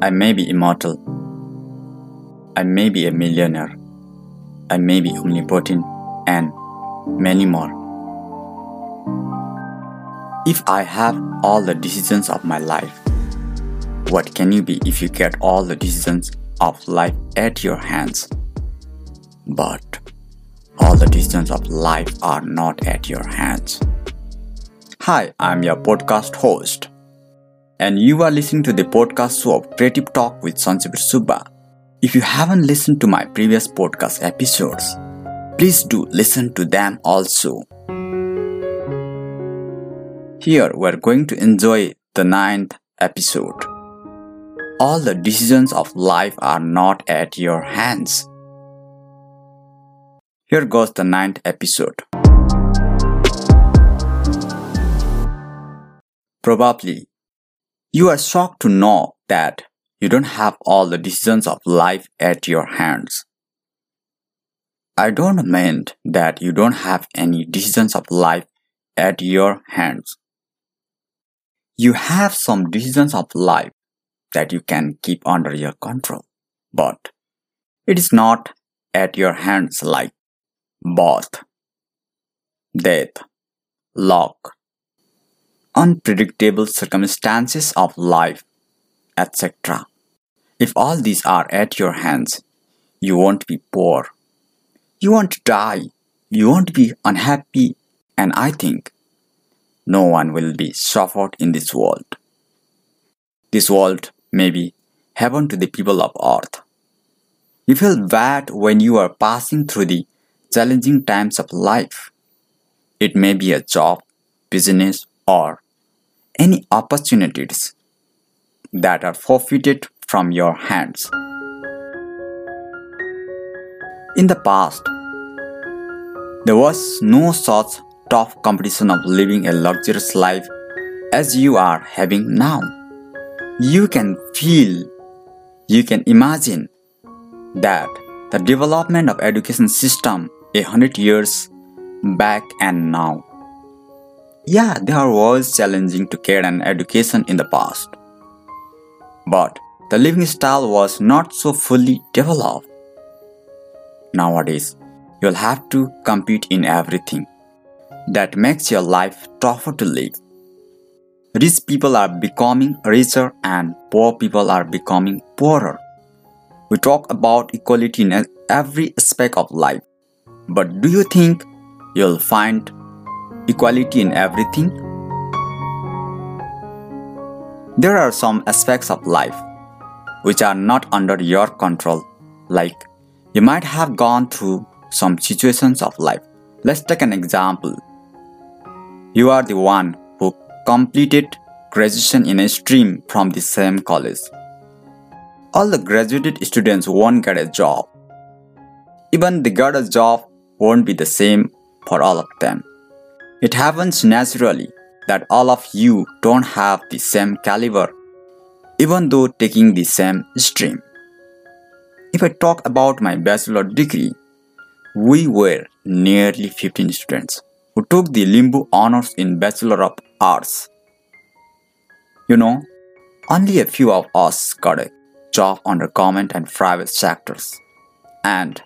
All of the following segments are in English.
I may be immortal. I may be a millionaire. I may be omnipotent and many more. If I have all the decisions of my life, what can you be if you get all the decisions of life at your hands? But all the decisions of life are not at your hands. Hi, I'm your podcast host, and you are listening to the podcast show of Creative Talk with Sancha Bir Subba. If you haven't listened to my previous podcast episodes, please do listen to them also. Here we're going to enjoy the ninth episode. All the decisions of life are not at your hands. Here goes the ninth episode. Probably, you are shocked to know that you don't have all the decisions of life at your hands. I don't mean that you don't have any decisions of life at your hands. You have some decisions of life that you can keep under your control, but it is not at your hands like birth, death, luck, unpredictable circumstances of life, etc. If all these are at your hands, you won't be poor. You won't die. You won't be unhappy. And I think no one will be suffered in this world. This world may be heaven to the people of earth. You feel bad when you are passing through the challenging times of life. It may be a job, business, or any opportunities that are forfeited from your hands. In the past, there was no such tough competition of living a luxurious life as you are having now. You can feel, you can imagine that the development of education system a hundred years back and now. Yeah, there was challenging to get an education in the past. But the living style was not so fully developed. Nowadays, you'll have to compete in everything. That makes your life tougher to live. Rich people are becoming richer and poor people are becoming poorer. We talk about equality in every aspect of life. But do you think you'll find equality in everything? There are some aspects of life which are not under your control, like you might have gone through some situations of life. Let's take an example. You are the one who completed graduation in a stream from the same college. All the graduated students won't get a job. Even the got a job won't be the same for all of them. It happens naturally that all of you don't have the same caliber, even though taking the same stream. If I talk about my bachelor degree, we were nearly 15 students who took the Limbu honors in Bachelor of Arts. You know, only a few of us got a job under government and private sectors. And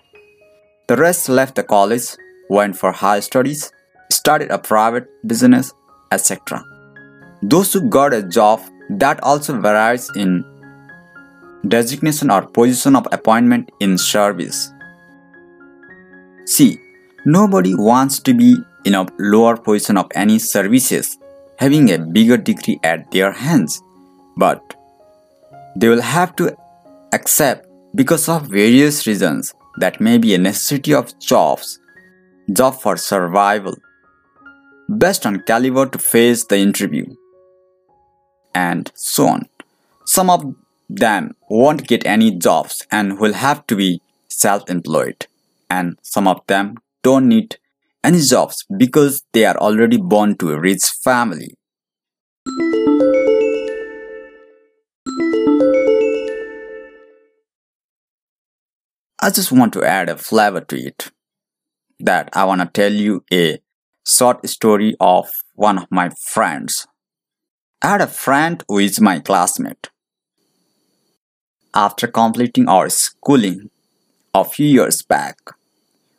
the rest left the college, went for higher studies, started a private business, etc. Those who got a job that also varies in designation or position of appointment in service. See, nobody wants to be in a lower position of any services having a bigger degree at their hands, but they will have to accept because of various reasons that may be a necessity of jobs, job for survival, based on caliber to face the interview, and so on. Some of them won't get any jobs and will have to be self-employed, and some of them don't need any jobs because they are already born to a rich family. I just want to add a flavor to it. That I want to tell you a short story of one of my friends. I had a friend who is my classmate. after completing our schooling a few years back.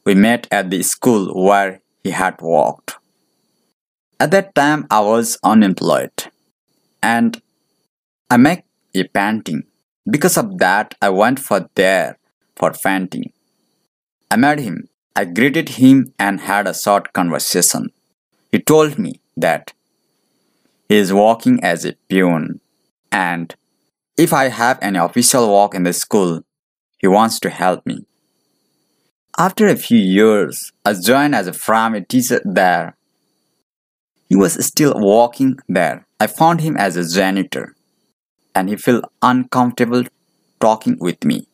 We met at the school where he had worked. At that time, I was unemployed and I make a painting. Because of that, I went for there for painting. I met him. I greeted him and had a short conversation. He told me that he is working as a peon and if I have any official work in the school, he wants to help me. After a few years, I joined as a primary teacher there. He was still working there. I found him as a janitor and he felt uncomfortable talking with me.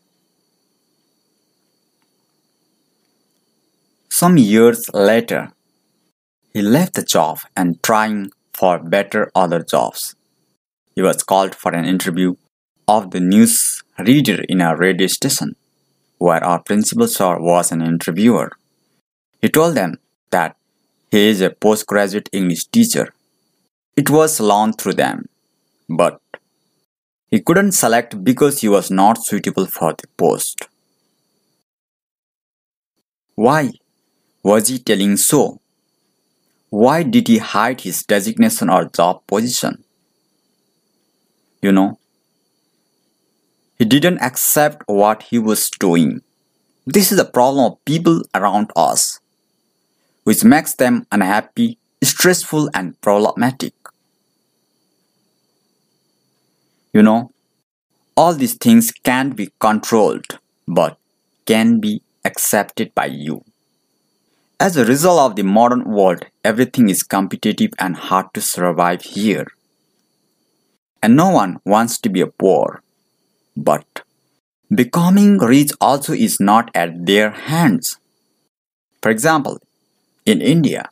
Some years later, he left the job and trying for better other jobs. He was called for an interview of the news reader in a radio station, where our principal sir was an interviewer. He told them that he is a postgraduate English teacher. It was loaned through them, but he couldn't select because he was not suitable for the post. Why was he telling so? Why did he hide his designation or job position? You know, he didn't accept what he was doing. This is the problem of people around us, which makes them unhappy, stressful, and problematic. You know, all these things can't be controlled, but can be accepted by you. As a result of the modern world, everything is competitive and hard to survive here. And no one wants to be a poor. But becoming rich also is not at their hands. For example, in India,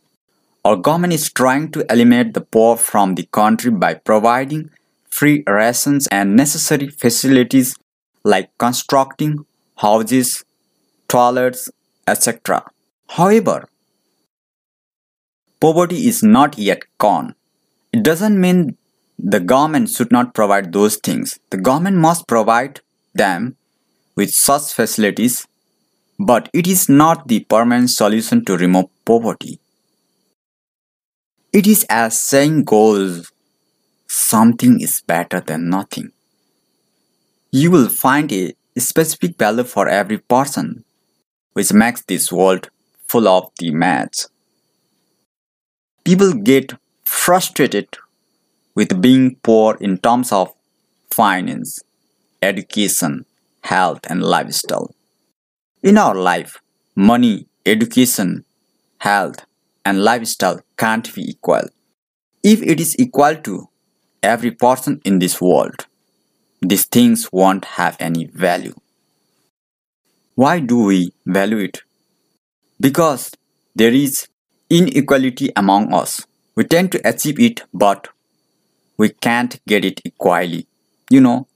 our government is trying to eliminate the poor from the country by providing free rations and necessary facilities like constructing houses, toilets, etc. However, poverty is not yet gone. It doesn't mean the government should not provide those things. The government must provide them with such facilities, but it is not the permanent solution to remove poverty. It is as saying goes, something is better than nothing. You will find a specific value for every person, which makes this world full of the maths. People get frustrated with being poor in terms of finance, education, health, and lifestyle. In our life, money, education, health, and lifestyle can't be equal. If it is equal to every person in this world, these things won't have any value. Why do we value it? Because there is inequality among us. We tend to achieve it, but we can't get it equally. You know,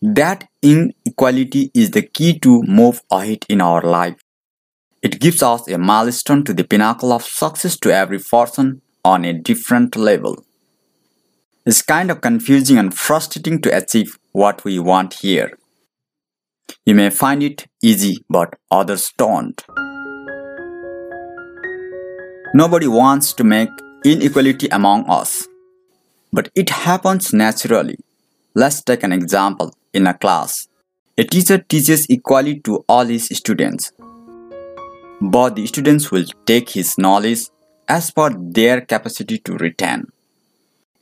that inequality is the key to move ahead in our life. It gives us a milestone to the pinnacle of success to every person on a different level. It's kind of confusing and frustrating to achieve what we want here. You may find it easy, but others don't. Nobody wants to make inequality among us but it happens naturally. Let's take an example in a class. A teacher teaches equally to all his students, but the students will take his knowledge as per their capacity to retain.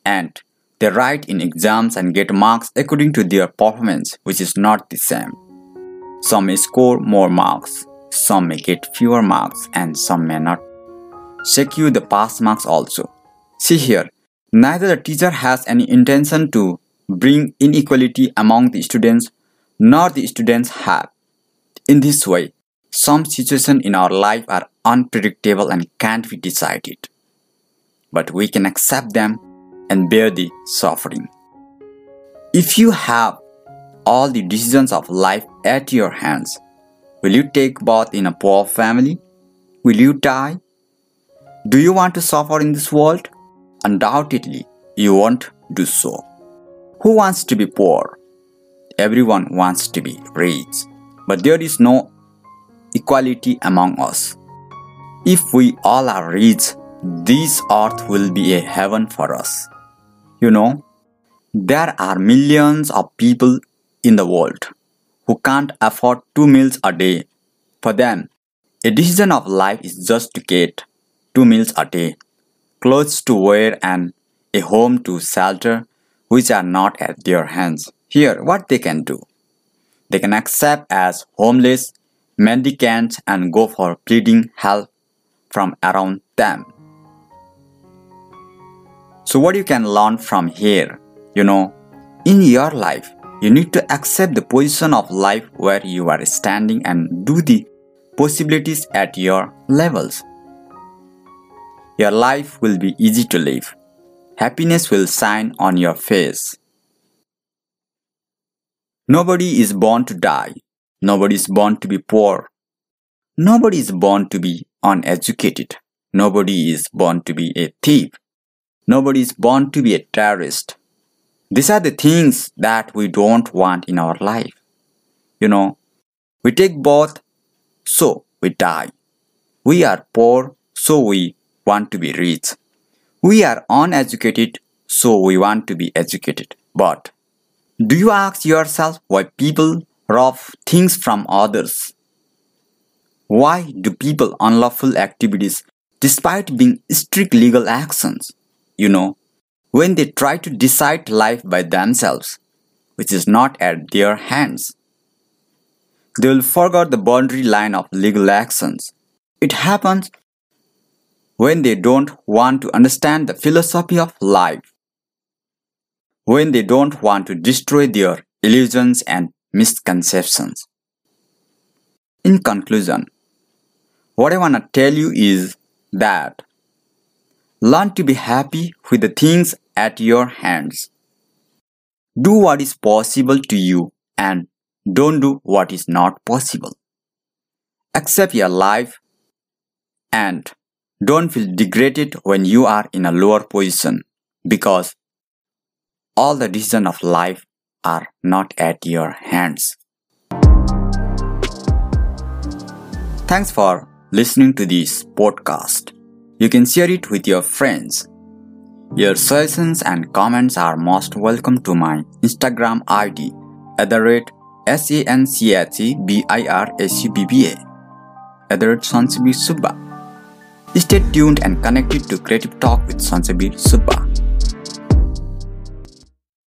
And they write in exams and get marks according to their performance, which is not the same. Some may score more marks, some may get fewer marks, and some may not secure the pass marks also. See here, Neither the teacher has any intention to bring inequality among the students, nor the students have. In this way, some situations in our life are unpredictable and can't be decided. But we can accept them and bear the suffering. If you have all the decisions of life at your hands, will you take birth in a poor family? Will you die? Do you want to suffer in this world? Undoubtedly, you won't do so. Who wants to be poor? everyone wants to be rich, but there is no equality among us. If we all are rich, this earth will be a heaven for us. You know, there are millions of people in the world who can't afford two meals a day. For them, a decision of life is just to get two meals a day, clothes to wear, and a home to shelter, which are not at their hands. Here, what they can do they can accept as homeless, mendicants, and go for pleading help from around them. So, what you can learn from here, you know, in your life, you need to accept the position of life where you are standing and do the possibilities at your levels. Your life will be easy to live. Happiness will shine on your face. Nobody is born to die. Nobody is born to be poor. Nobody is born to be uneducated. Nobody is born to be a thief. Nobody is born to be a terrorist. These are the things that we don't want in our life. You know, we take birth, so we die. We are poor, so we want to be rich. We are uneducated, so we want to be educated. But do you ask yourself why people rob things from others? Why do people unlawful activities despite being strict legal actions? You know, when they try to decide life by themselves, which is not at their hands. They will forget the boundary line of legal actions. It happens when they don't want to understand the philosophy of life when they don't want to destroy their illusions and misconceptions. In conclusion, what I want to tell you is that learn to be happy with the things at your hands. Do what is possible to you and don't do what is not possible. Accept your life and don't feel degraded when you are in a lower position because all the decisions of life are not at your hands. Thanks for listening to this podcast. You can share it with your friends. Your suggestions and comments are most welcome to my Instagram ID at the rate S-A-N-C-H-E-B-I-R-S-U-B-B-A at the rate Sancha Bir Subba. Stay tuned and connected to Creative Talk with Sancha Bir Subba.